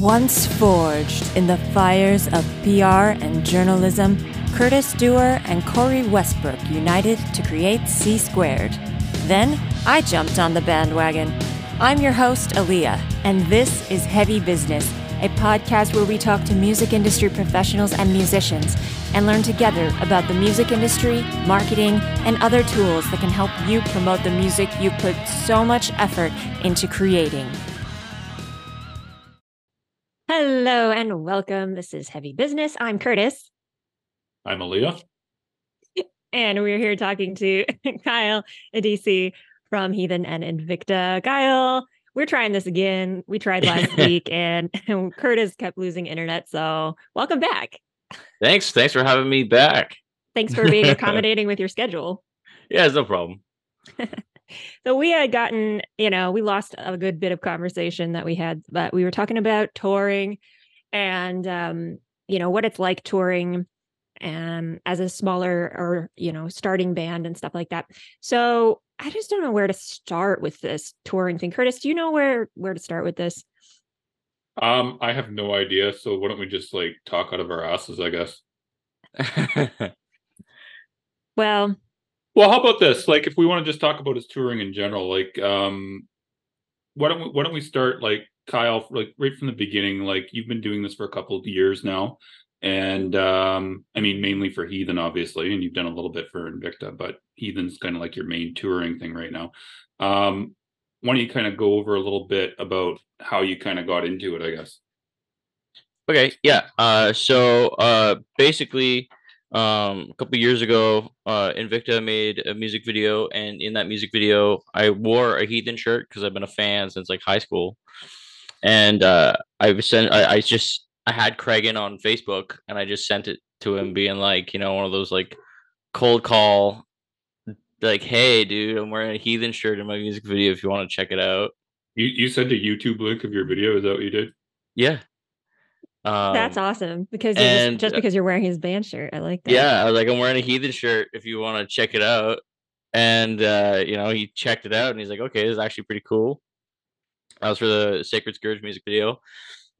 Once forged in the fires of PR and journalism, Curtis Dewar and Corey Westbrook united to create C Squared. Then I jumped on the bandwagon. I'm your host, Aaliyah, and this is Heavy Business, a podcast where we talk to music industry professionals and musicians and learn together about the music industry, marketing, and other tools that can help you promote the music you put so much effort into creating. Hello and welcome. This is Heavy Business. I'm Curtis. I'm Aaliyah. And we're here talking to Kyle Edissi from Heathen and Invicta. Kyle, we're trying this again. We tried last week and, and Curtis kept losing internet. So welcome back. Thanks. Thanks for having me back. Thanks for being accommodating with your schedule. Yeah, it's no problem. So we had gotten, you know, we lost a good bit of conversation that we had, but we were talking about touring and um, you know, what it's like touring um as a smaller or, you know, starting band and stuff like that. So I just don't know where to start with this touring thing. Curtis, do you know where where to start with this? Um, I have no idea. So why don't we just like talk out of our asses, I guess. well, well, how about this? Like, if we want to just talk about his touring in general, like, um, why don't we why don't we start like Kyle, like right from the beginning? Like, you've been doing this for a couple of years now, and um, I mean, mainly for Heathen, obviously, and you've done a little bit for Invicta, but Heathen's kind of like your main touring thing right now. Um, why don't you kind of go over a little bit about how you kind of got into it, I guess. Okay, yeah. Uh, so uh, basically, um, a couple years ago, uh, Invicta made a music video, and in that music video, I wore a Heathen shirt because I've been a fan since like high school, and uh, I sent, I, I just, I had Kragen on Facebook, and I just sent it to him, being like, you know, one of those like cold call, like, hey, dude, I'm wearing a Heathen shirt in my music video. If you want to check it out, you you sent a YouTube link of your video. Is that what you did? Yeah. Um, That's awesome because and, just, just, because you're wearing his band shirt. I like that. Yeah, I was like, I'm wearing a heathen shirt. If you want to check it out, and uh, you know, he checked it out and he's like, okay, this is actually pretty cool. That was for the Sacred Scourge music video,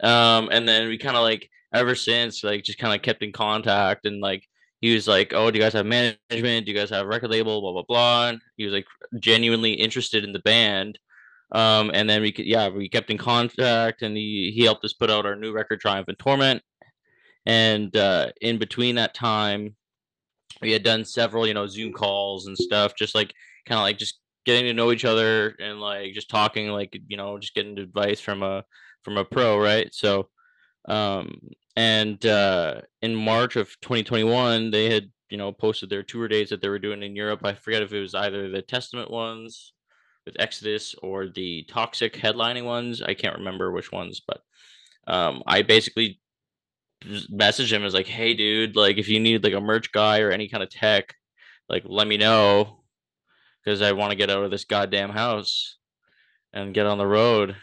um, and then we kind of like ever since like just kind of kept in contact and like he was like, "Oh, do you guys have management? Do you guys have a record label? Blah blah blah." And he was like genuinely interested in the band, um, and then we could, yeah, we kept in contact, and he he helped us put out our new record, Triumph and Torment. And uh, in between that time, we had done several, you know, Zoom calls and stuff, just like kind of like just getting to know each other and like just talking, like you know, just getting advice from a from a pro, right? So, um, and uh, in March of 2021, they had you know posted their tour dates that they were doing in Europe. I forget if it was either the Testament ones with Exodus or the Toxic headlining ones. I can't remember which ones, but um, I basically messaged him as like, "Hey, dude, like if you need like a merch guy or any kind of tech, like let me know, because I want to get out of this goddamn house and get on the road."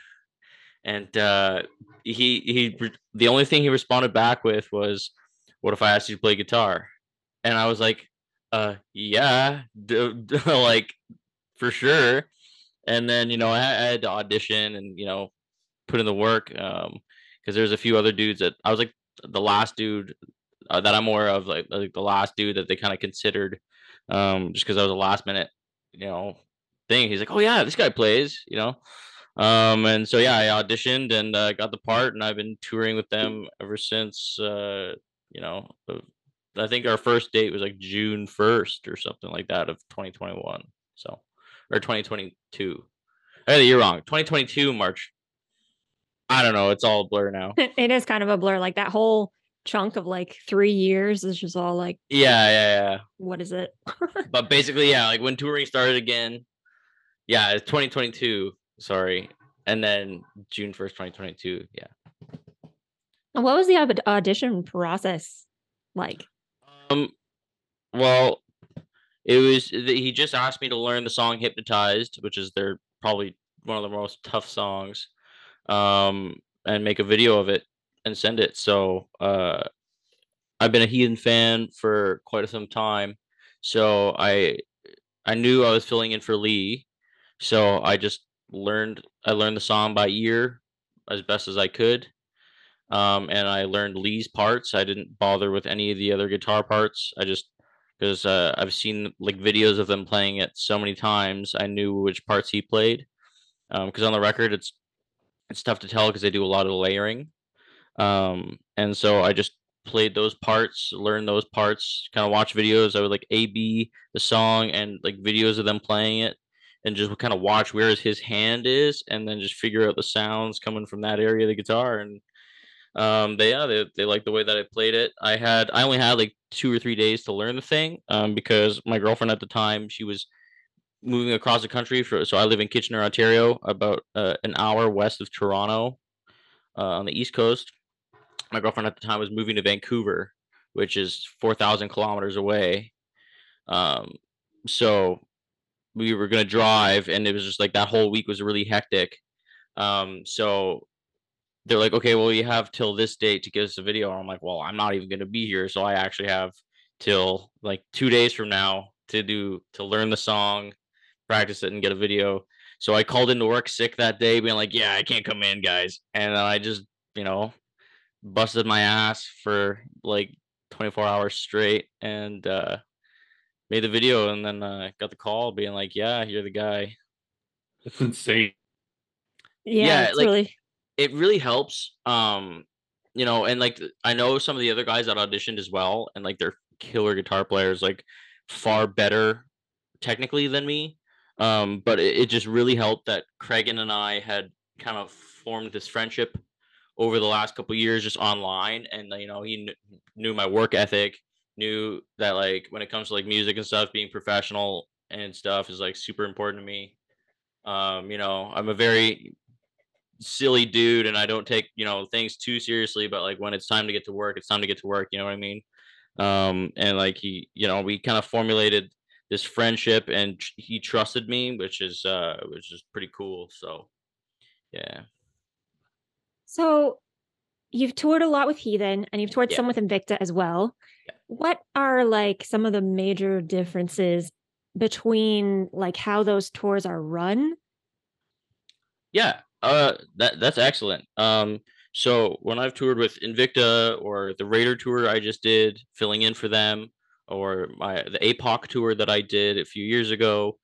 And uh, he he the only thing he responded back with was, "What if I asked you to play guitar?" And I was like, "Uh, yeah, d- d- like for sure." And then you know I, I had to audition and you know put in the work um because there's a few other dudes that I was like the last dude uh, that I'm aware of like, like the last dude that they kind of considered um just because I was a last minute you know thing. He's like oh yeah this guy plays you know? Um and so yeah I auditioned and uh, got the part and I've been touring with them ever since uh you know I think our first date was like June 1st or something like that of 2021 so or 2022. Oh, you're wrong. 2022 March. I don't know. It's all a blur now. it is kind of a blur. Like that whole chunk of like three years is just all like yeah yeah yeah what is it but basically yeah like when touring started again yeah it's 2022 sorry and then june 1st 2022 yeah what was the audition process like um well it was he just asked me to learn the song hypnotized which is their probably one of the most tough songs um and make a video of it and send it so uh i've been a heathen fan for quite some time so i i knew i was filling in for lee so i just learned i learned the song by ear as best as i could um, and I learned Lee's parts. I didn't bother with any of the other guitar parts. I just because uh, I've seen like videos of them playing it so many times. I knew which parts he played because um, on the record it's it's tough to tell because they do a lot of layering. Um, and so I just played those parts, learned those parts, kind of watch videos. I would like A B the song and like videos of them playing it and just kind of watch where his hand is and then just figure out the sounds coming from that area of the guitar and um they yeah they, they like the way that i played it. I had i only had like two or three days to learn the thing um because my girlfriend at the time she was moving across the country for so i live in kitchener ontario about uh, an hour west of toronto uh, on the east coast. My girlfriend at the time was moving to vancouver which is 4000 kilometers away. Um so we were to drive and it was just like that whole week was really hectic. Um so they're like okay well you have till this date to give us a video and i'm like well i'm not even going to be here so i actually have till like two days from now to do to learn the song practice it and get a video so i called into work sick that day being like yeah i can't come in guys and i just you know busted my ass for like 24 hours straight and uh made the video and then uh, got the call being like, "Yeah, you're the guy." That's insane. Yeah, Yeah, it's like- really It really helps. Um, you know, and like I know some of the other guys that auditioned as well, and like they're killer guitar players, like far better technically than me. Um, but it, it just really helped that Craig and I had kind of formed this friendship over the last couple years just online and you know he kn- knew my work ethic knew that like when it comes to like music and stuff being professional and stuff is like super important to me um you know i'm a very silly dude and i don't take you know things too seriously but like when it's time to get to work it's time to get to work you know what i mean um and like he you know we kind of formulated this friendship and he trusted me which is uh which is pretty cool so yeah So you've toured a lot with Heathen and you've toured Yeah. some with Invicta as well. Yeah. What are like some of the major differences between like how those tours are run? Yeah, uh, that that's excellent. Um, so when I've toured with Invicta or the Raider tour I just did, filling in for them, or my the APOC tour that I did a few years ago,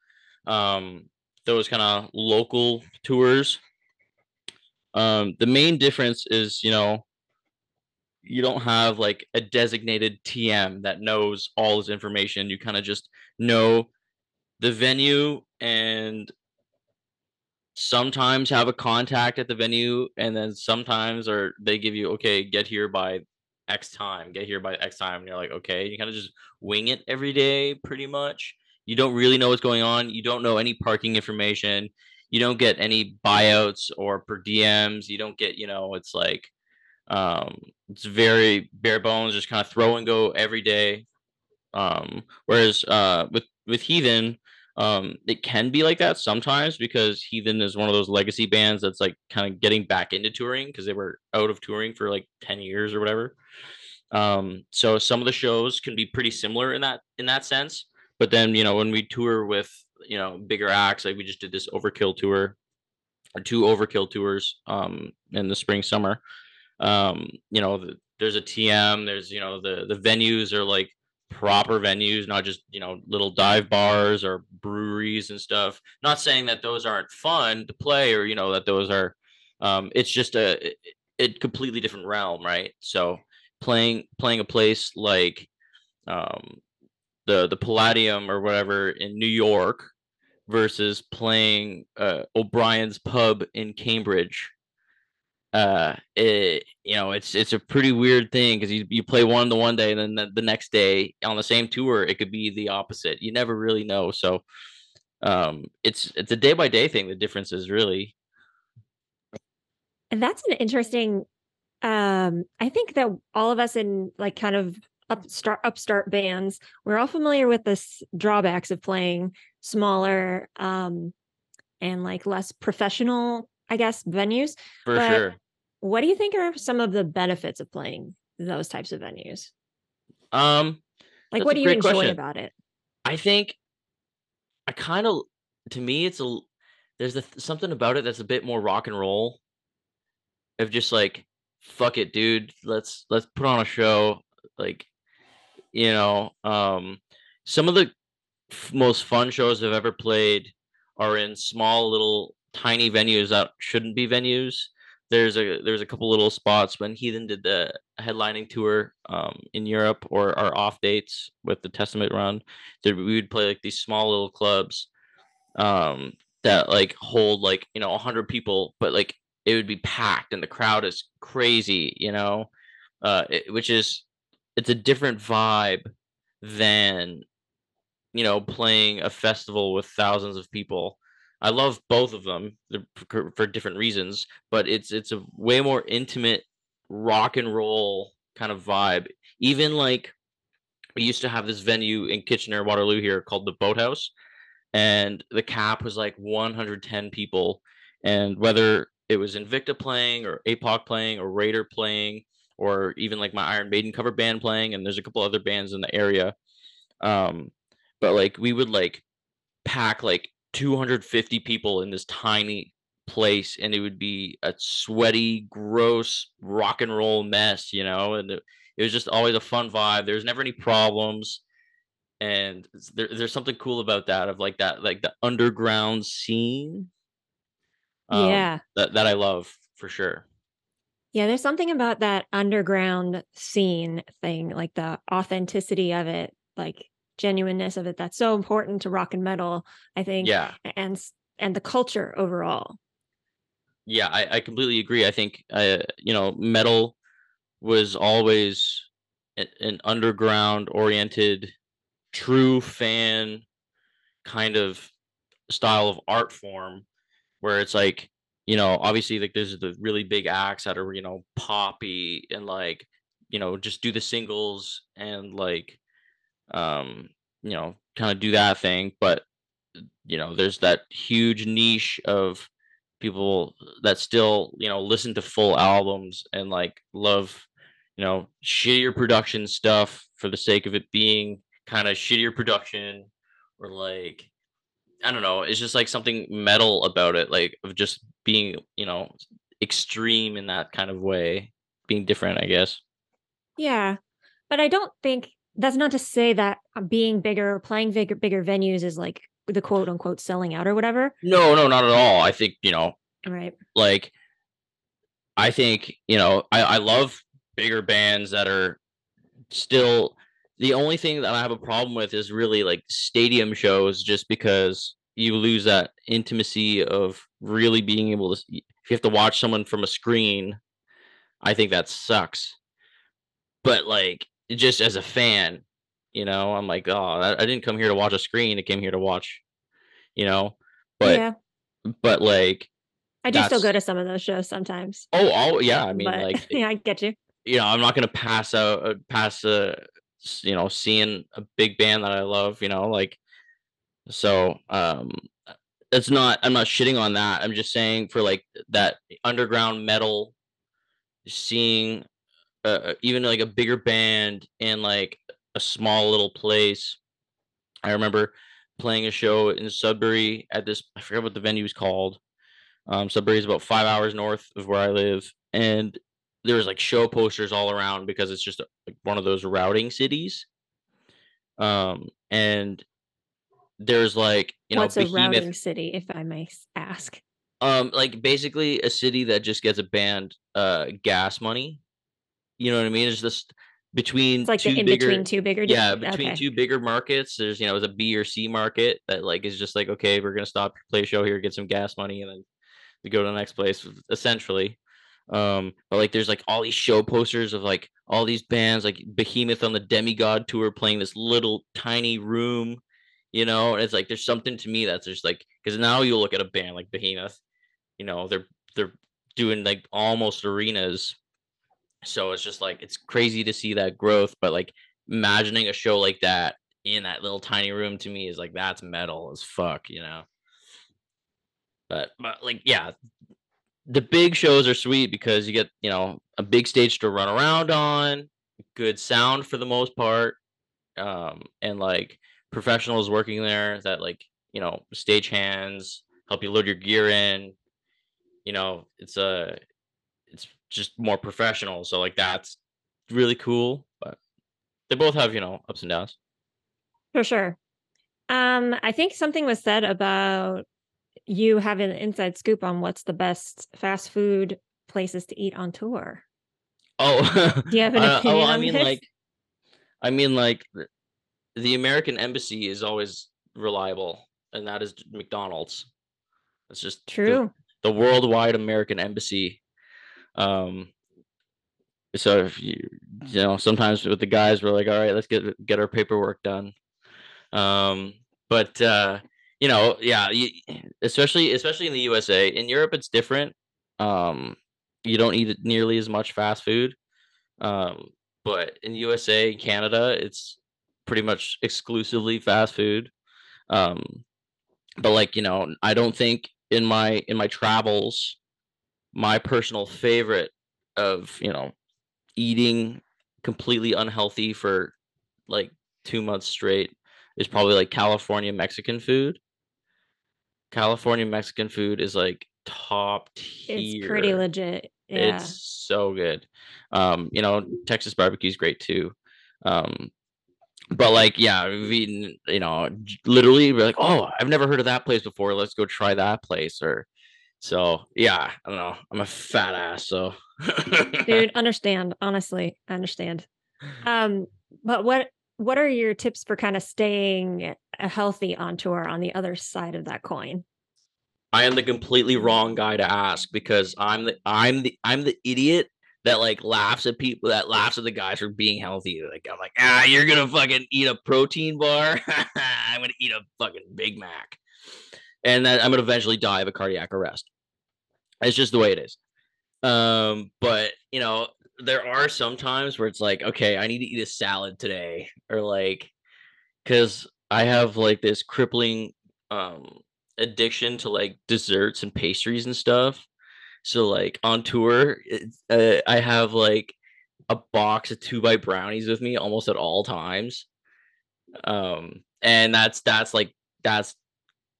um, those kind of local tours. Um, the main difference is, you know, you don't have like a designated TM that knows all this information. You kind of just know the venue and sometimes have a contact at the venue and then sometimes or they give you okay get here by x time get here by x time and you're like okay you kind of just wing it every day pretty much. You don't really know what's going on you don't know any parking information you don't get any buyouts or per diems you don't get you know it's like um it's very bare bones just kind of throw and go every day. Um whereas uh with with heathen um it can be like that sometimes because heathen is one of those legacy bands that's like kind of getting back into touring because they were out of touring for like 10 years or whatever. Um so some of the shows can be pretty similar in that in that sense but then you know when we tour with you know bigger acts like we just did this overkill tour or two overkill tours um in the spring summer. Um you know the, there's a tm there's you know the the venues are like proper venues, not just you know little dive bars or breweries and stuff. Not saying that those aren't fun to play or you know that those are. Um, it's just a, a completely different realm, right? So playing playing a place like um, the the Palladium or whatever in New York versus playing uh, O'Brien's Pub in Cambridge uh it you know it's it's a pretty weird thing because you, you play one the one day and then the, the next day on the same tour it could be the opposite. You never really know so um it's it's a day by day thing the difference is really And that's an interesting um I think that all of us in like kind of upstart upstart bands, we're all familiar with the drawbacks of playing smaller um and like less professional, I guess, venues. for But- sure What do you think are some of the benefits of playing those types of venues? um Like what do you enjoy question. about it? i think i kind of to me it's a there's a, something about it that's a bit more rock and roll of just like fuck it, dude. Let's let's put on a show. Like, you know, um, some of the f- most fun shows I've ever played are in small little tiny venues that shouldn't be venues. There's a there's a couple little spots when Heathen did the headlining tour um, in Europe or our off dates with the Testament run. That we would play like these small little clubs um, that like hold like you know hundred people, but like it would be packed and the crowd is crazy, you know, uh, it, which is it's a different vibe than you know playing a festival with thousands of people I love both of them for, different reasons, but it's it's a way more intimate rock and roll kind of vibe. Even like we used to have this venue in Kitchener, Waterloo here called the Boathouse, and the cap was like 110 people. And whether it was Invicta playing or APOC playing or Raider playing or even like my Iron Maiden cover band playing, and there's a couple other bands in the area. Um, but like we would like pack like 250 people in this tiny place and it would be a sweaty gross rock and roll mess you know and it, it was just always a fun vibe. There's never any problems and there, there's something cool about that of like that like the underground scene um, yeah. that, that i love for sure. Yeah there's something about that underground scene thing like the authenticity of it like genuineness of it that's so important to rock and metal i think yeah. and and the culture overall. Yeah i, I completely agree. I think uh, you know metal was always an underground oriented true fan kind of style of art form where it's like you know obviously like there's the really big acts that are you know poppy and like you know just do the singles and like um, you know, kind of do that thing. But you know, there's that huge niche of people that still, you know, listen to full albums and like love, you know, shittier production stuff for the sake of it being kind of shittier production or like I don't know, it's just like something metal about it, like of just being, you know, extreme in that kind of way, being different, I guess. Yeah. But I don't think that's not to say that uh, being bigger, playing bigger, bigger venues is like the quote unquote selling out or whatever. No, no, not at all. I think, you know, right. Like, I think, you know, I, I love bigger bands that are still the only thing that I have a problem with is really like stadium shows just because you lose that intimacy of really being able to if you have to watch someone from a screen I think that sucks. But like just as a fan, you know, I'm like, oh, I, I didn't come here to watch a screen. I came here to watch, you know, but yeah. but like, I do still go to some of those shows sometimes. Oh, oh yeah. I mean, but, like, yeah, I get you. You know, I'm not gonna pass out, uh, pass, uh, you know, seeing a big band that I love. You know, like, so um, it's not. I'm not shitting on that. I'm just saying for like that underground metal, seeing uh, even like a bigger band in like a small little place. I remember playing a show in Sudbury at this I forget what the venue is called. Um, Sudbury is about five hours north of where I live, and there was like show posters all around because it's just like one of those routing cities. Um, and there's like you What's know, What's a routing city, if I may ask? Um, like basically a city that just gets a band uh gas money you know what I mean? It's just between it's like two in bigger, between two bigger yeah between okay. two bigger markets there's you know the a b or c market that like is just like okay we're gonna stop play a show here get some gas money and then we go to the next place essentially um but like there's like all these show posters of like all these bands like behemoth on the demigod tour playing this little tiny room you know and it's like there's something to me that's just like because now you look at a band like behemoth you know they're they're doing like almost arenas so it's just like it's crazy to see that growth, but like imagining a show like that in that little tiny room to me is like that's metal as fuck, you know. But but like yeah, the big shows are sweet because you get, you know, a big stage to run around on, good sound for the most part, um, and like professionals working there that like, you know, stage hands, help you load your gear in. You know, it's a it's just more professional. So like that's really cool. But they both have, you know, ups and downs. For sure. Um, I think something was said about you having an inside scoop on what's the best fast food places to eat on tour. Oh, Do you have an uh, oh, I mean this? like, I mean like, the- the American embassy is always reliable, and that is McDonald's. It's just the- True. the worldwide American embassy. Um, so if you you know sometimes with the guys we're like, all right, let's get get our paperwork done. Um, but uh, you know, yeah, you, especially especially in the USA. In Europe, it's different. Um, you don't eat nearly as much fast food. Um, but in USA, Canada, it's pretty much exclusively fast food. Um, but like you know, I don't think in my in my travels, my personal favorite of you know eating completely unhealthy for like two months straight is probably like California Mexican food. California Mexican food is like top tier. It's pretty legit. Yeah. It's so good. Um, you know, Texas barbecue is great too. Um, but like, yeah, we've eaten, you know, literally we're like, oh, I've never heard of that place before. Let's go try that place. Or so yeah, I don't know. I'm a fat ass, so Dude, understand. Honestly, I understand. Um, but what what are your tips for kind of staying healthy on tour on the other side of that coin? I am the completely wrong guy to ask because I'm the I'm the I'm the idiot that like laughs at people that laughs at the guys for being healthy. Like I'm like, ah, you're gonna fucking eat a protein bar. I'm gonna eat a fucking Big Mac, and then I'm gonna eventually die of a cardiac arrest. It's just the way it is. Um, but you know, there are some times where it's like, okay, I need to eat a salad today, or like, because I have like this crippling um addiction to like desserts and pastries and stuff. So like on tour, it's, uh, I have like a box of Two-Bite brownies with me almost at all times. Um, and that's that's like that's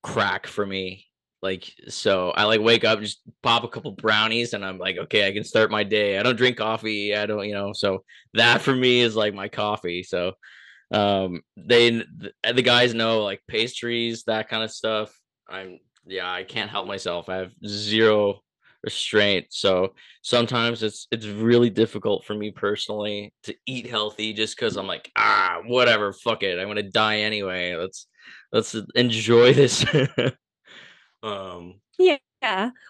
crack for me. Like so, I like wake up, just pop a couple brownies, and I'm like, okay, I can start my day. I don't drink coffee. I don't, you know. So that for me is like my coffee. So um they th- the guys know like pastries that kind of stuff i'm yeah i can't help myself i have zero restraint so sometimes it's it's really difficult for me personally to eat healthy just because i'm like ah whatever fuck it i'm gonna die anyway let's let's enjoy this um Yeah.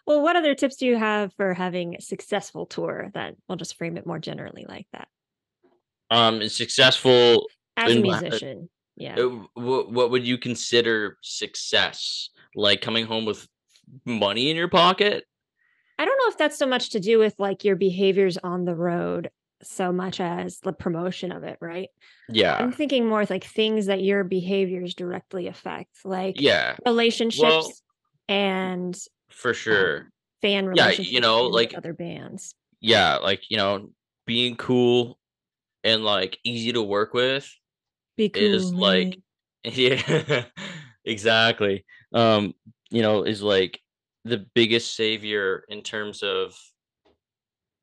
Well, what other tips do you have for having a successful tour? Then we'll just frame it more generally like that. um successful As a In musician. Yeah. what, what would you consider success like coming home with money in your pocket I don't know if that's so much to do with like your behaviors on the road so much as the promotion of it, right? yeah. I'm thinking more like things that your behaviors directly affect, like yeah. Relationships and for sure. fan Yeah, you know, like- other bands. yeah like you know being cool and like easy to work with Be is, like, yeah exactly. Um you know is like the biggest savior in terms of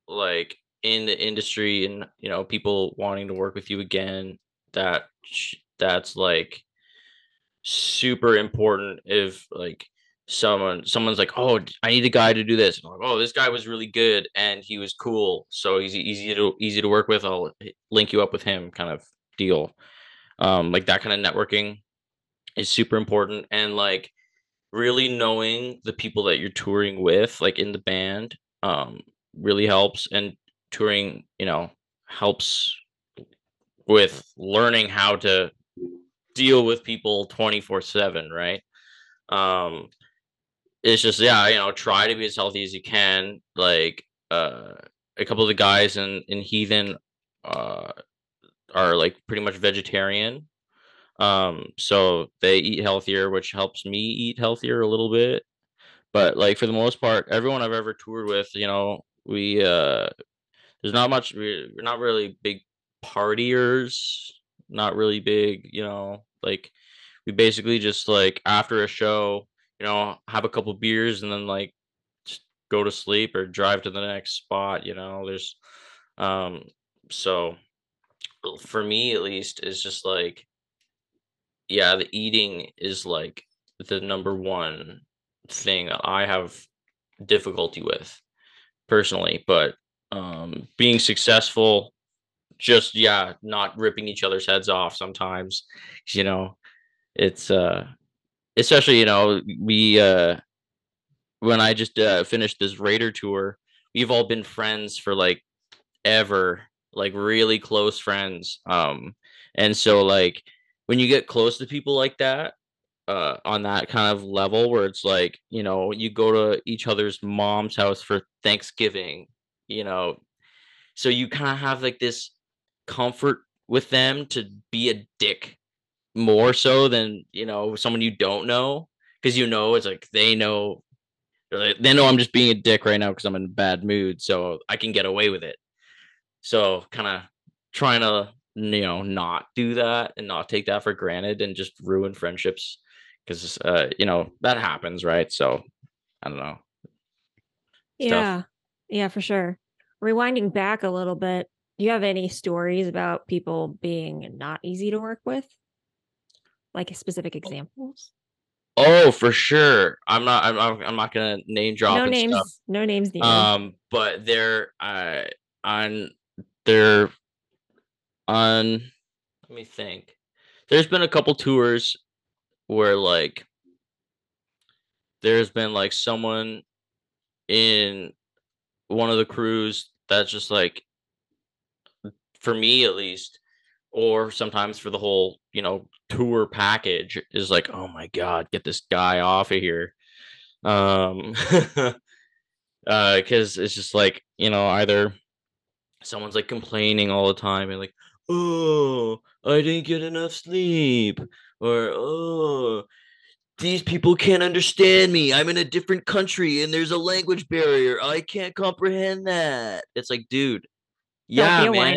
like in the industry and you know people wanting to work with you again that that's like super important if like someone someone's like oh i need a guy to do this. Like, oh this guy was really good and he was cool so he's easy to easy to work with. I'll link you up with him kind of deal. Um like that kind of networking is super important and like really knowing the people that you're touring with like in the band um really helps and touring you know helps with learning how to deal with people 24 7 right? Um it's just yeah you know try to be as healthy as you can like uh a couple of the guys in in heathen uh are like pretty much vegetarian. Um so they eat healthier which helps me eat healthier a little bit. But like for the most part everyone i've ever toured with you know we uh there's not much we- we're not really big partiers not really big you know like we basically just like after a show you know have a couple beers and then like go to sleep or drive to the next spot. You know, there's um so for me at least is just like yeah, the eating is like the number one thing that I have difficulty with personally, but um being successful just yeah, not ripping each other's heads off sometimes. You know, it's uh especially, you know, we uh when I just uh finished this Raider tour, we've all been friends for like ever, like really close friends. Um and so like when you get close to people like that, uh, on that kind of level where it's like you know you go to each other's mom's house for Thanksgiving, you know, so you kind of have like this comfort with them to be a dick more so than you know someone you don't know because you know it's like they know they know I'm just being a dick right now because I'm in a bad mood, so I can get away with it. So kind of trying to you know not do that and not take that for granted and just ruin friendships because uh you know that happens right? So i don't know. Yeah yeah for sure. Rewinding back a little bit do you have any stories about people being not easy to work with? Like specific examples oh for sure. I'm not i'm, I'm not gonna name drop no names stuff. no names needed. um but they're uh on they're on let me think. There's been a couple tours where like there's been like someone in one of the crews that's just like for me at least or sometimes for the whole you know tour package is like oh my god get this guy off of here. Um uh because it's just like you know either someone's like complaining all the time and like oh i didn't get enough sleep or oh these people can't understand me. I'm in a different country and there's a language barrier. I can't comprehend that. It's like dude yeah Don't be a man.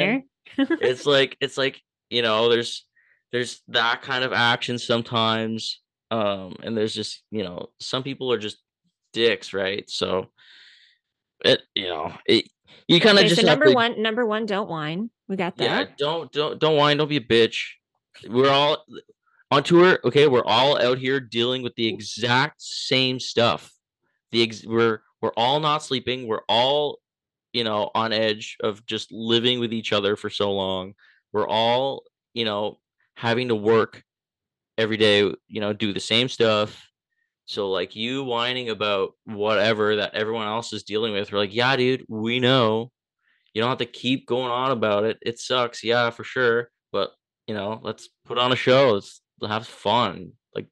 whiner. it's like it's like you know there's there's that kind of action sometimes um and there's just you know some people are just dicks right? So it you know it you kind of okay, just so number to- one number one don't whine. We got that. yeah don't don't don't whine. Don't be a bitch. We're all on tour okay we're all out here dealing with the exact same stuff. The ex- we're we're all not sleeping. We're all you know on edge of just living with each other for so long. We're all you know having to work every day you know do the same stuff. So like you whining about whatever that everyone else is dealing with we're like yeah dude we know. You don't have to keep going on about it. It sucks. Yeah for sure. But you know let's put on a show. Let's have fun like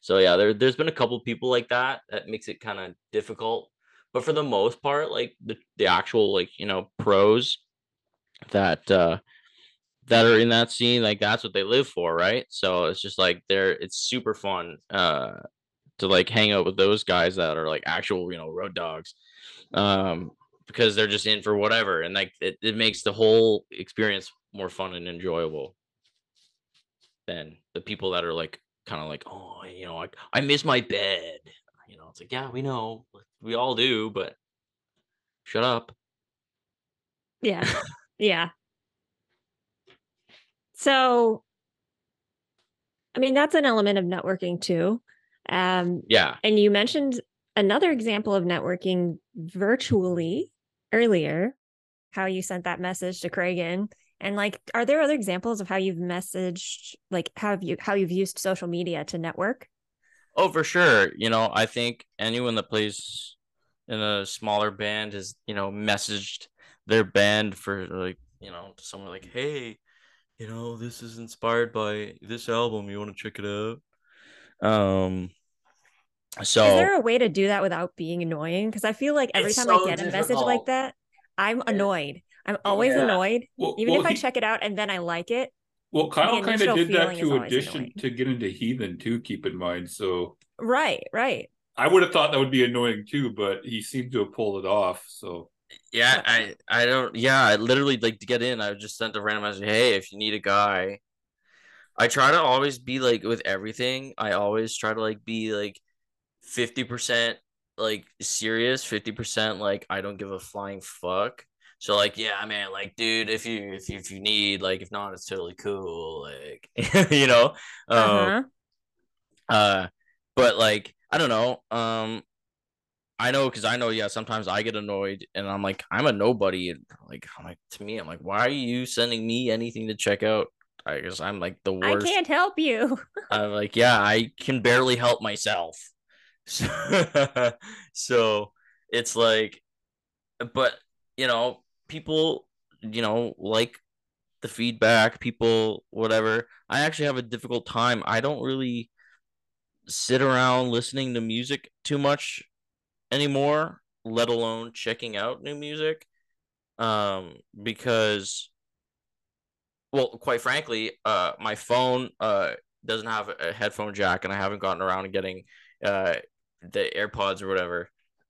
so yeah there, there's been a couple people like that that makes it kind of difficult but for the most part like the, the actual like you know pros that uh that are in that scene like that's what they live for right? So it's just like they're it's super fun uh to like hang out with those guys that are like actual you know road dogs um because they're just in for whatever and like it, it makes the whole experience more fun and enjoyable than the people that are like kind of like oh you know like i miss my bed you know it's like yeah we know we all do but shut up Yeah. yeah. So, I mean, that's an element of networking too. Um, yeah and you mentioned another example of networking virtually earlier, how you sent that message to Kragen. And like, are there other examples of how you've messaged, like, how have you how you've used social media to network? Oh, for sure. You know, I think anyone that plays in a smaller band has, you know, messaged their band for like, you know, someone like, hey, you know, this is inspired by this album. You want to check it out? Um, so Is there a way to do that without being annoying? Because I feel like every time so I get a message like that, I'm annoyed. I'm always Yeah. annoyed. Well, Even well, if I check it out and then I like it. Well, Kyle kind of did that feeling is to always audition annoying. to get into Heathen too. Keep in mind, so Right, right. I would have thought that would be annoying too, but he seemed to have pulled it off. So yeah, I I don't yeah, I literally like to get in. I just sent a random message, hey, if you need a guy. I try to always be like with everything, I always try to like be like 50% like serious, 50% like I don't give a flying fuck. So like, yeah, man, like, dude, if you if you, if you need, like, if not, it's totally cool, like, you know, um, Uh-huh. uh, but like, I don't know, um, I know because I know, yeah, sometimes I get annoyed and I'm like, I'm a nobody, and like, I'm like, to me, I'm like, why are you sending me anything to check out? I guess I'm like the worst. I can't help you. I'm like, yeah, I can barely help myself. So, so it's like, but you know, people, you know, like the feedback, people, whatever. I actually have a difficult time. I don't really sit around listening to music too much anymore, let alone checking out new music. Um, because well, quite frankly, uh, my phone uh doesn't have a headphone jack, and I haven't gotten around to getting uh the AirPods or whatever.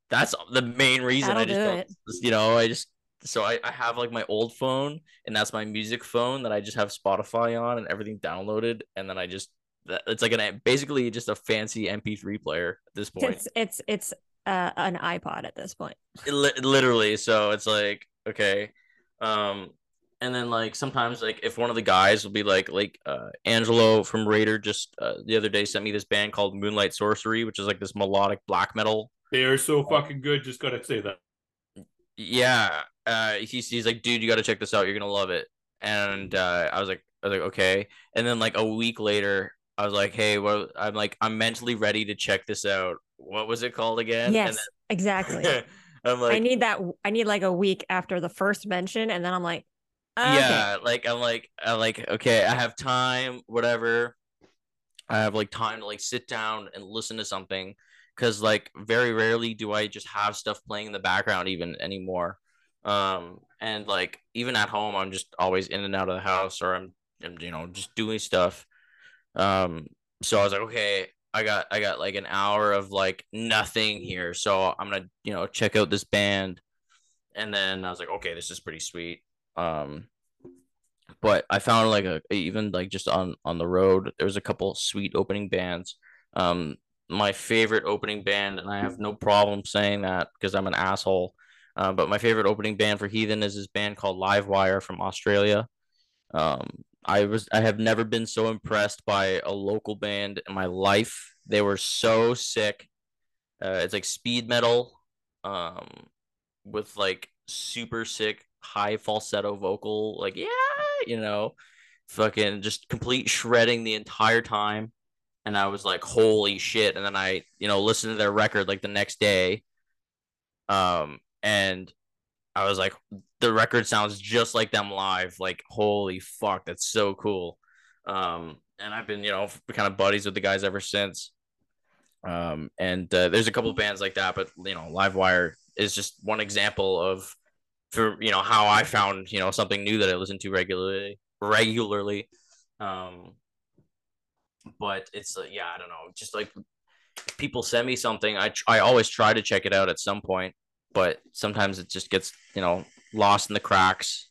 That's the main reason I That'll just do don't, you know, I just so I, I have like my old phone and that's my music phone that I just have Spotify on and everything downloaded and then I just it's like an basically just a fancy MP3 player at this point. It's it's it's uh, an iPod at this point. It li- literally so it's like okay um and then like sometimes like if one of the guys will be like like uh angelo from raider just uh, the other day sent me this band called moonlight sorcery which is like this melodic black metal They are so fucking good. Just gotta say that. yeah uh he's, he's like dude you gotta check this out. You're gonna love it. And uh i was like i was like okay. And then like a week later i was like hey well i'm like i'm mentally ready to check this out. What was it called again? Yes, exactly. then, i'm like I need that. I need like a week after the first mention, and then I'm like, okay. yeah like i'm like i'm like okay i have time whatever. I have like time to like sit down and listen to something. Because like very rarely do i just have stuff playing in the background even anymore um and like even at home i'm just always in and out of the house or i'm, I'm you know just doing stuff. Um so i was like okay i got i got like an hour of like nothing here. So i'm gonna you know check out this band. And then i was like okay this is pretty sweet. Um but i found like a even like just on on the road there was a couple sweet opening bands. Um my favorite opening band and i have no problem saying that because i'm an asshole uh, but my favorite opening band for heathen is this band called livewire from australia. Um i was i have never been so impressed by a local band in my life. They were so sick. Uh, it's like speed metal um with like super sick high falsetto vocal like yeah you know fucking just complete shredding the entire time. And i was like holy shit. And then i you know listened to their record like the next day. Um and i was like the record sounds just like them live. Like holy fuck that's so cool. Um and i've been you know kind of buddies with the guys ever since. Um and uh, there's a couple of bands like that but you know livewire is just one example of for you know how i found you know something new that i listen to regularly regularly. Um but it's uh, yeah i don't know just like people send me something i i always try to check it out at some point but sometimes it just gets you know lost in the cracks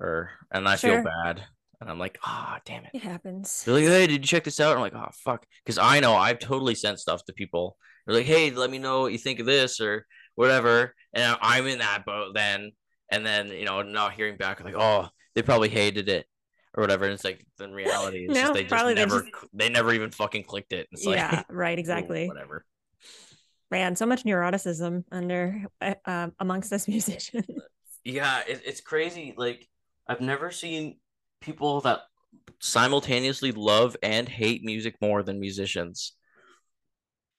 or and i Sure. feel bad and i'm like ah damn it It happens. they're like, hey, did you check this out? I'm like, oh fuck, because I know I've totally sent stuff to people. They're like, hey, let me know what you think of this or whatever, and I'm in that boat then, and then you know, not hearing back, like, oh, they probably hated it or whatever. And it's like, in reality, it's No, just they just probably they never, just- they never even fucking clicked it. It's like, yeah, right. "Oh, Exactly. whatever. Man, so much neuroticism under uh, um, amongst us musicians. Yeah, it, it's crazy. Like, I've never seen people that simultaneously love and hate music more than musicians.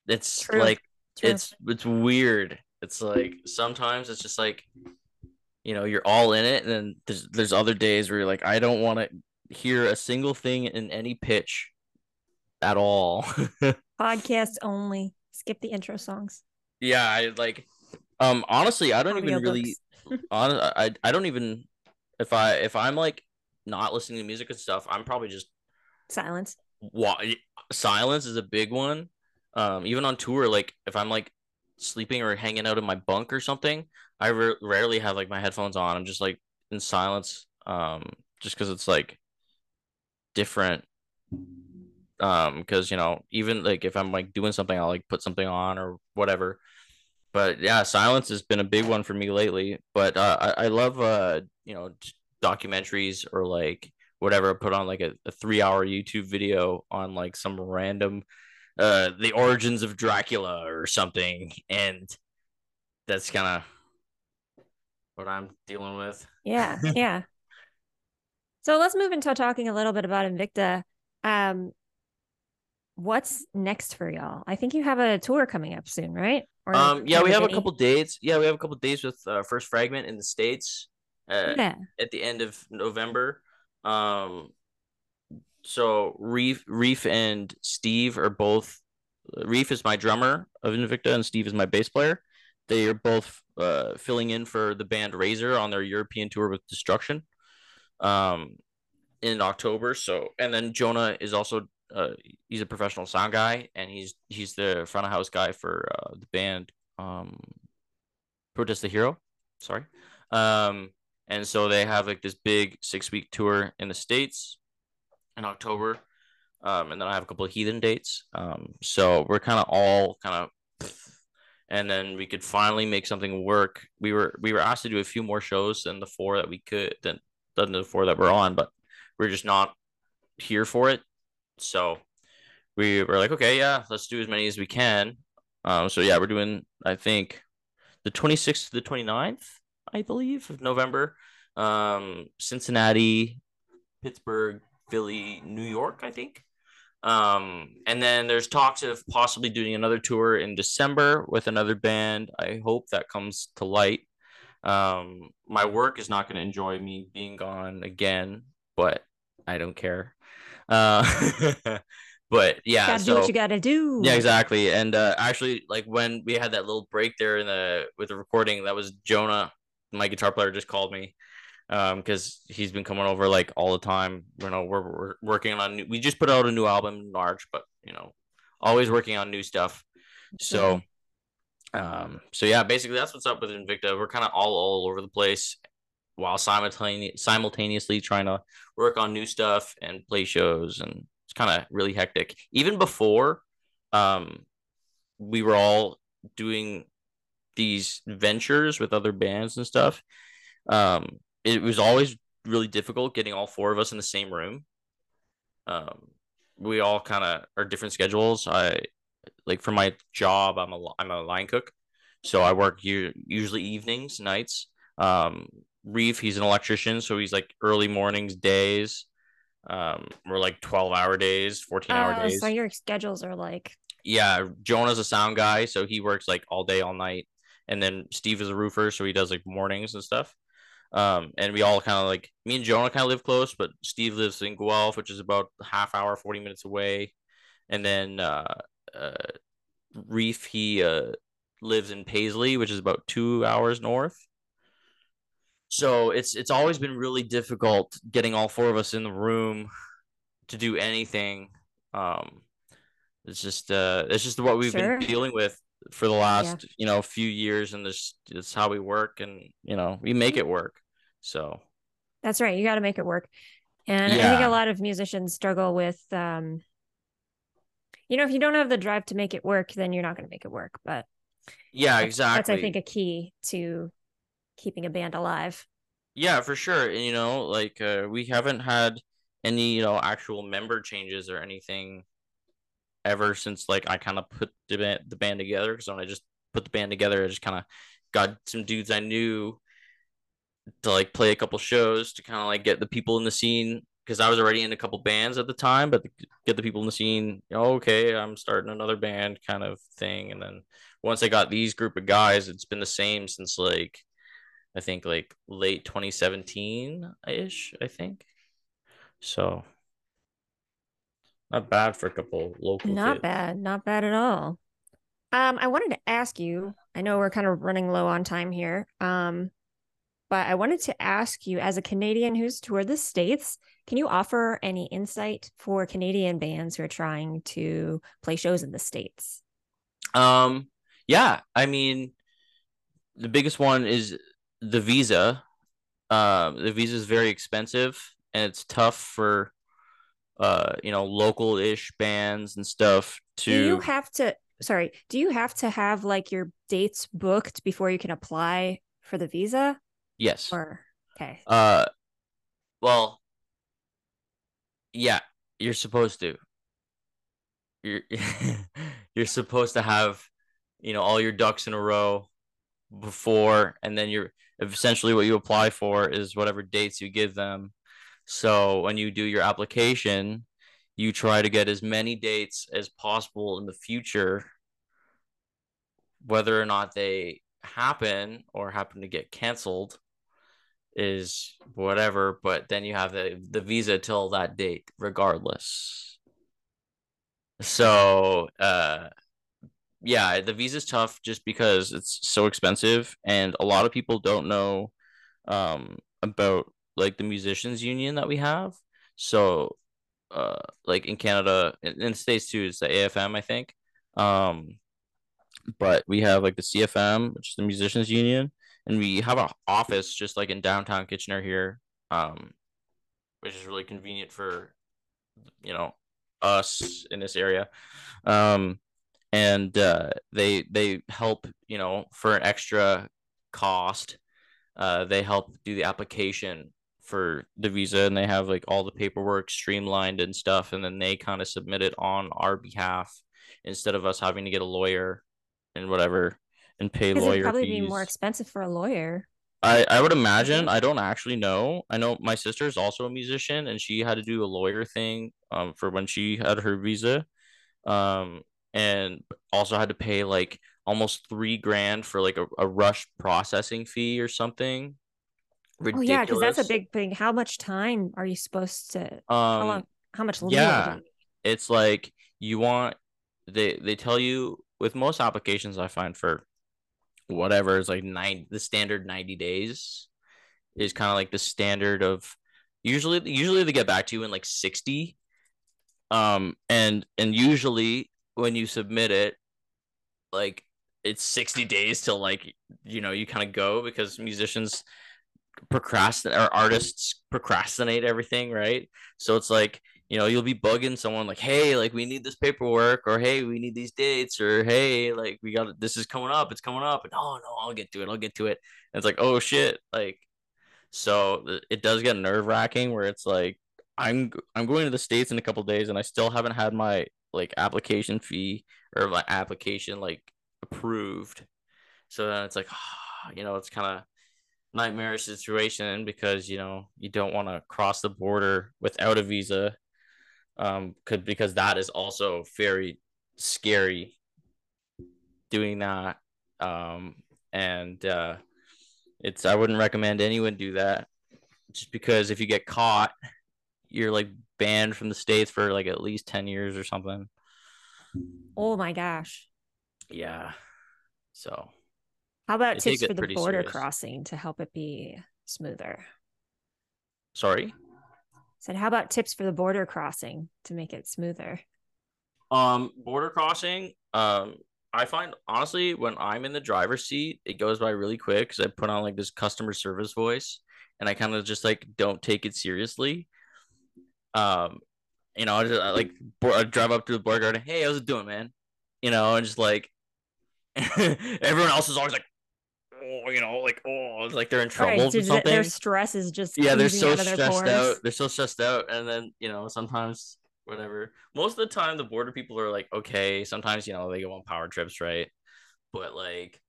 It's True. like True. it's it's weird. It's like sometimes it's just like you know, you're all in it and then there's there's other days where you're like I don't want to hear a single thing in any pitch at all. Podcast only. Skip the intro songs. yeah, I like um honestly, I don't even really on I I don't even if I if I'm like not listening to music and stuff, I'm probably just Silence. wa- silence is a big one. Um, even on tour, like if I'm like sleeping or hanging out in my bunk or something, I re- rarely have like my headphones on. I'm just like in silence. Um, just because it's like different. Um, because you know, even like if I'm like doing something, I'll like put something on or whatever. But yeah, silence has been a big one for me lately. But uh, I, I love uh, you know, documentaries or like whatever. Put on like a, a three hour YouTube video on like some random uh the origins of Dracula or something. And that's kind of what I'm dealing with. Yeah, yeah. So let's move into talking a little bit about Invicta. Um, what's next for y'all? I think you have a tour coming up soon, right? Or um, yeah, we have a couple dates. Yeah, we have a couple dates with uh, First Fragment in the states. Uh, yeah. At the end of November. Um, so Reef, Reef, and Steve are both. Reef is my drummer of Invicta, and Steve is my bass player. They are both uh, filling in for the band Razor on their European tour with Destruction um, in October. So, and then Jonah is also uh, he's a professional sound guy, and he's he's the front of house guy for uh, the band um, Protest the Hero. Sorry, um, and so they have like this big six week tour in the states in October. Um, and then I have a couple of heathen dates. Um, so we're kind of all kind of and then we could finally make something work. We were we were asked to do a few more shows than the four that we could than than the four that we're on, but we're just not here for it. So we were like, okay, yeah, let's do as many as we can. Um, so yeah, we're doing I think the 26th to the 29th, I believe, of November. Um, Cincinnati, Pittsburgh, Philly, New York, I think. Um, and then there's talks of possibly doing another tour in December with another band. I hope that comes to light. Um, my work is not going to enjoy me being gone again, but I don't care. Uh, but yeah, gotta so, do what you gotta do. Yeah, exactly. And uh, actually, like when we had that little break there in the with the recording, that was Jonah, my guitar player, just called me um because he's been coming over like all the time you know we're, we're working on new, we just put out a new album in march but you know always working on new stuff so um so yeah basically that's what's up with invicta we're kind of all all over the place while simultaneously trying to work on new stuff and play shows and it's kind of really hectic even before um we were all doing these ventures with other bands and stuff um it was always really difficult getting all four of us in the same room. Um, we all kind of are different schedules. I like for my job, I'm a I'm a line cook, so I work usually evenings, nights. Um, Reef, he's an electrician, so he's like early mornings, days. Um, we're like twelve hour days, fourteen hour uh, days. So your schedules are like. Yeah, Jonah's a sound guy, so he works like all day, all night, and then Steve is a roofer, so he does like mornings and stuff. Um, and we all kind of like me and Jonah kind of live close, but Steve lives in Guelph, which is about half hour, 40 minutes away. And then uh, uh, Reef, he uh, lives in Paisley, which is about two hours north. So it's it's always been really difficult getting all four of us in the room to do anything. Um, it's just uh, it's just what we've sure. been dealing with for the last yeah. you know few years, and this is how we work, and you know we make it work. So that's right. You got to make it work. And yeah. I think a lot of musicians struggle with, um, you know, if you don't have the drive to make it work, then you're not going to make it work. But yeah, exactly. That's, I think, a key to keeping a band alive. Yeah, for sure. And, you know, like uh, we haven't had any, you know, actual member changes or anything ever since like I kind of put the band, the band together. Because when I just put the band together, I just kind of got some dudes I knew to like play a couple shows to kind of like get the people in the scene because I was already in a couple bands at the time, but get the people in the scene. Oh, okay, I'm starting another band kind of thing. And then once I got these group of guys, it's been the same since like I think like late 2017 ish. I think so. Not bad for a couple local. Not kids. bad, not bad at all. Um, I wanted to ask you. I know we're kind of running low on time here. Um, but I wanted to ask you, as a Canadian who's toured the States, can you offer any insight for Canadian bands who are trying to play shows in the States? Um, yeah, I mean, the biggest one is the visa. Um, the visa is very expensive and it's tough for uh you know local ish bands and stuff to Do you have to sorry, do you have to have like your dates booked before you can apply for the visa? yes Or okay. uh well yeah you're supposed to you're you're supposed to have you know all your ducks in a row before and then you're essentially what you apply for is whatever dates you give them. So when you do your application you try to get as many dates as possible in the future whether or not they happen or happen to get canceled is whatever but then you have the the visa till that date regardless. So uh yeah the visa's tough just because it's so expensive and a lot of people don't know um about like the musicians union that we have. So uh like in canada in, in the states too it's the afm i think. Um but we have like the cfm which is the musicians union and we have an office just like in downtown kitchener here um which is really convenient for you know us in this area. Um and uh, they they help you know for an extra cost uh, they help do the application for the visa and they have like all the paperwork streamlined and stuff and then they kind of submit it on our behalf instead of us having to get a lawyer and whatever and pay lawyer it'd probably fees be more expensive for a lawyer. I, I would imagine. I don't actually know. I know my sister is also a musician and she had to do a lawyer thing um for when she had her visa. Um and also had to pay like almost three grand for like a, a rush processing fee or something. Oh yeah, because that's a big thing. How much time are you supposed to? how um long? How much yeah. it's like you want they they tell you with most applications I find for whatever is like nine the standard 90 days is kind of like the standard of usually usually they get back to you in like 60 um and and usually when you submit it like it's 60 days till like you know you kind of go because musicians procrastinate or artists procrastinate everything right? So it's like you know you'll be bugging someone like hey like we need this paperwork or hey we need these dates or hey like we got this is coming up it's coming up and oh no i'll get to it i'll get to it. And it's like oh shit like so uh, it does get nerve wracking where it's like i'm i'm going to the states in a couple days and i still haven't had my like application fee or my application like approved. So then it's like you know it's kind of nightmare situation because you know you don't want to cross the border without a visa um could because that is also very scary doing that um and uh it's i wouldn't recommend anyone do that just because if you get caught you're like banned from the states for like at least 10 years or something Oh my gosh. yeah so How about tips for the border serious. crossing to help it be smoother? sorry Said, how about tips for the border crossing to make it smoother? Um, border crossing. Um, I find honestly when I'm in the driver's seat, it goes by really quick because I put on like this customer service voice, and I kind of just like don't take it seriously. Um, you know, I just I, like I drive up to the border guard. And hey, how's it doing, man? You know, and just like everyone else is always like, oh, you know, like oh, it's like they're in trouble Right, or something their stress is just yeah they're so out their stressed out they're so stressed out and then you know sometimes whatever most of the time the border people are like okay sometimes you know they go on power trips right but like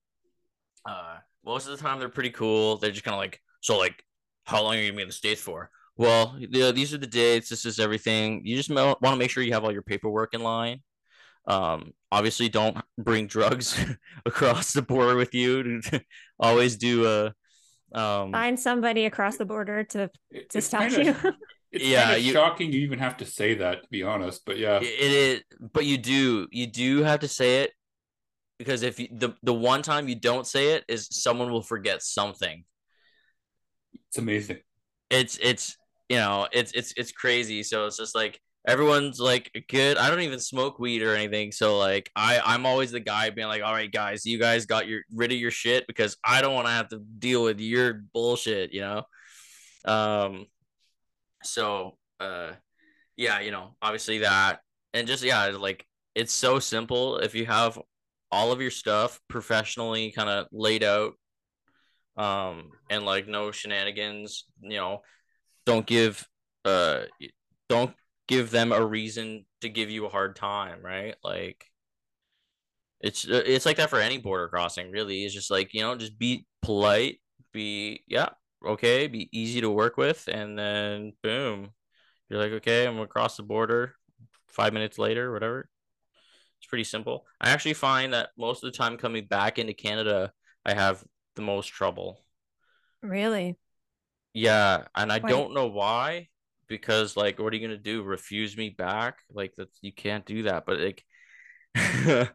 uh most of the time they're pretty cool they're just kind of like so like how long are you gonna be in the states for well the, these are the dates this is everything you just want to make sure you have all your paperwork in line um obviously don't bring drugs across the border with you always do a um Find somebody across the border to It- to it's stop kinda- you. It's Yeah, kind of you- shocking you even have to say that, to be honest. But yeah, It is, but you do, you do have to say it because if you, the the one time you don't say it is someone will forget something. it's amazing. It's it's you know it's it's it's crazy. So it's just like everyone's like good. I don't even smoke weed or anything. So like I I'm always the guy being like, all right, guys, you guys got your rid of your shit because I don't want to have to deal with your bullshit. You know. Um. So uh, yeah, you know, obviously that, and just yeah, like it's so simple if you have all of your stuff professionally kind of laid out, um, and like no shenanigans. You know, don't give uh, don't give them a reason to give you a hard time, right? Like. It's it's like that for any border crossing, really. It's just like you know, just be polite, be yeah, okay, be easy to work with, and then boom, you're like, okay, I'm gonna cross the border. Five minutes later, whatever. It's pretty simple. I actually find that most of the time coming back into Canada, I have the most trouble. Really? Yeah, and I don't know why. Because like, what are you gonna do? Refuse me back? Like that you can't do that. But like,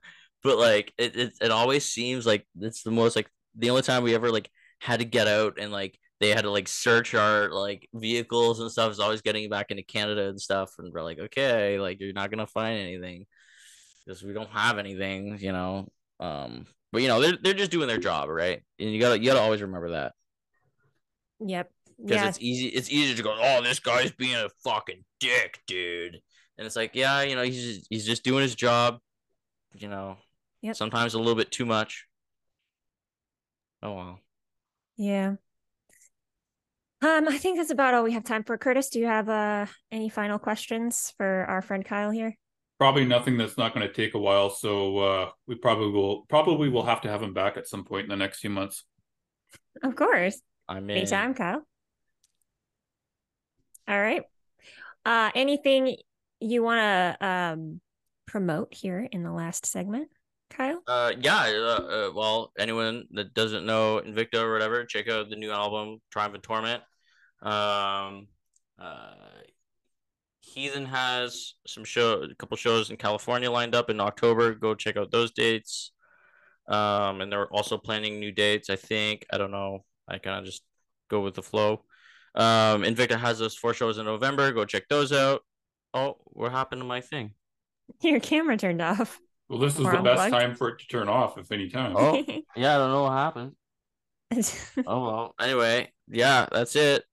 but like it, it it always seems like it's the most like the only time we ever like had to get out and like they had to like search our like vehicles and stuff is always getting back into Canada and stuff and we're like okay like you're not gonna find anything because we don't have anything you know um but you know they're they're just doing their job right and you gotta you gotta always remember that Yep. Because Yeah. it's easy it's easy to go oh this guy's being a fucking dick dude and it's like yeah you know he's just, he's just doing his job you know Yep. sometimes a little bit too much oh wow Yeah. Um, I think that's about all we have time for. Curtis, do you have uh any final questions for our friend Kyle here? Probably nothing that's not going to take a while. So uh, we probably will probably will have to have him back at some point in the next few months. Of course. i'm in Anytime, Kyle. All right. Uh anything you want to um promote here in the last segment, Kyle? Uh, yeah. Uh, uh, well, anyone that doesn't know Invicta or whatever, check out the new album Triumph and Torment. Um, uh, Heathen has some show, a couple shows in California lined up in October. Go check out those dates. Um, and they're also planning new dates. I think I don't know. I kind of just go with the flow. Um, Invicta has those four shows in November. Go check those out. Oh, what happened to my thing? Your camera turned off. Well, this is Or the best unplugged. time for it to turn off, if any time. Oh. Yeah, I don't know what happened. Oh well. Anyway, yeah, that's it.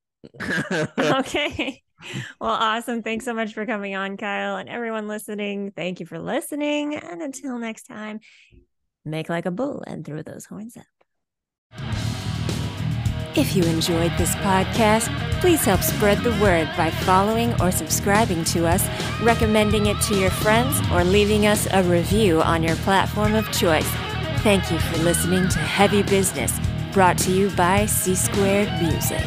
okay. Well, awesome. Thanks so much for coming on, Kyle, and everyone listening. Thank you for listening. And until next time, make like a bull and throw those horns up. If you enjoyed this podcast, please help spread the word by following or subscribing to us, recommending it to your friends, or leaving us a review on your platform of choice. Thank you for listening to Heavy Business, brought to you by C Squared Music.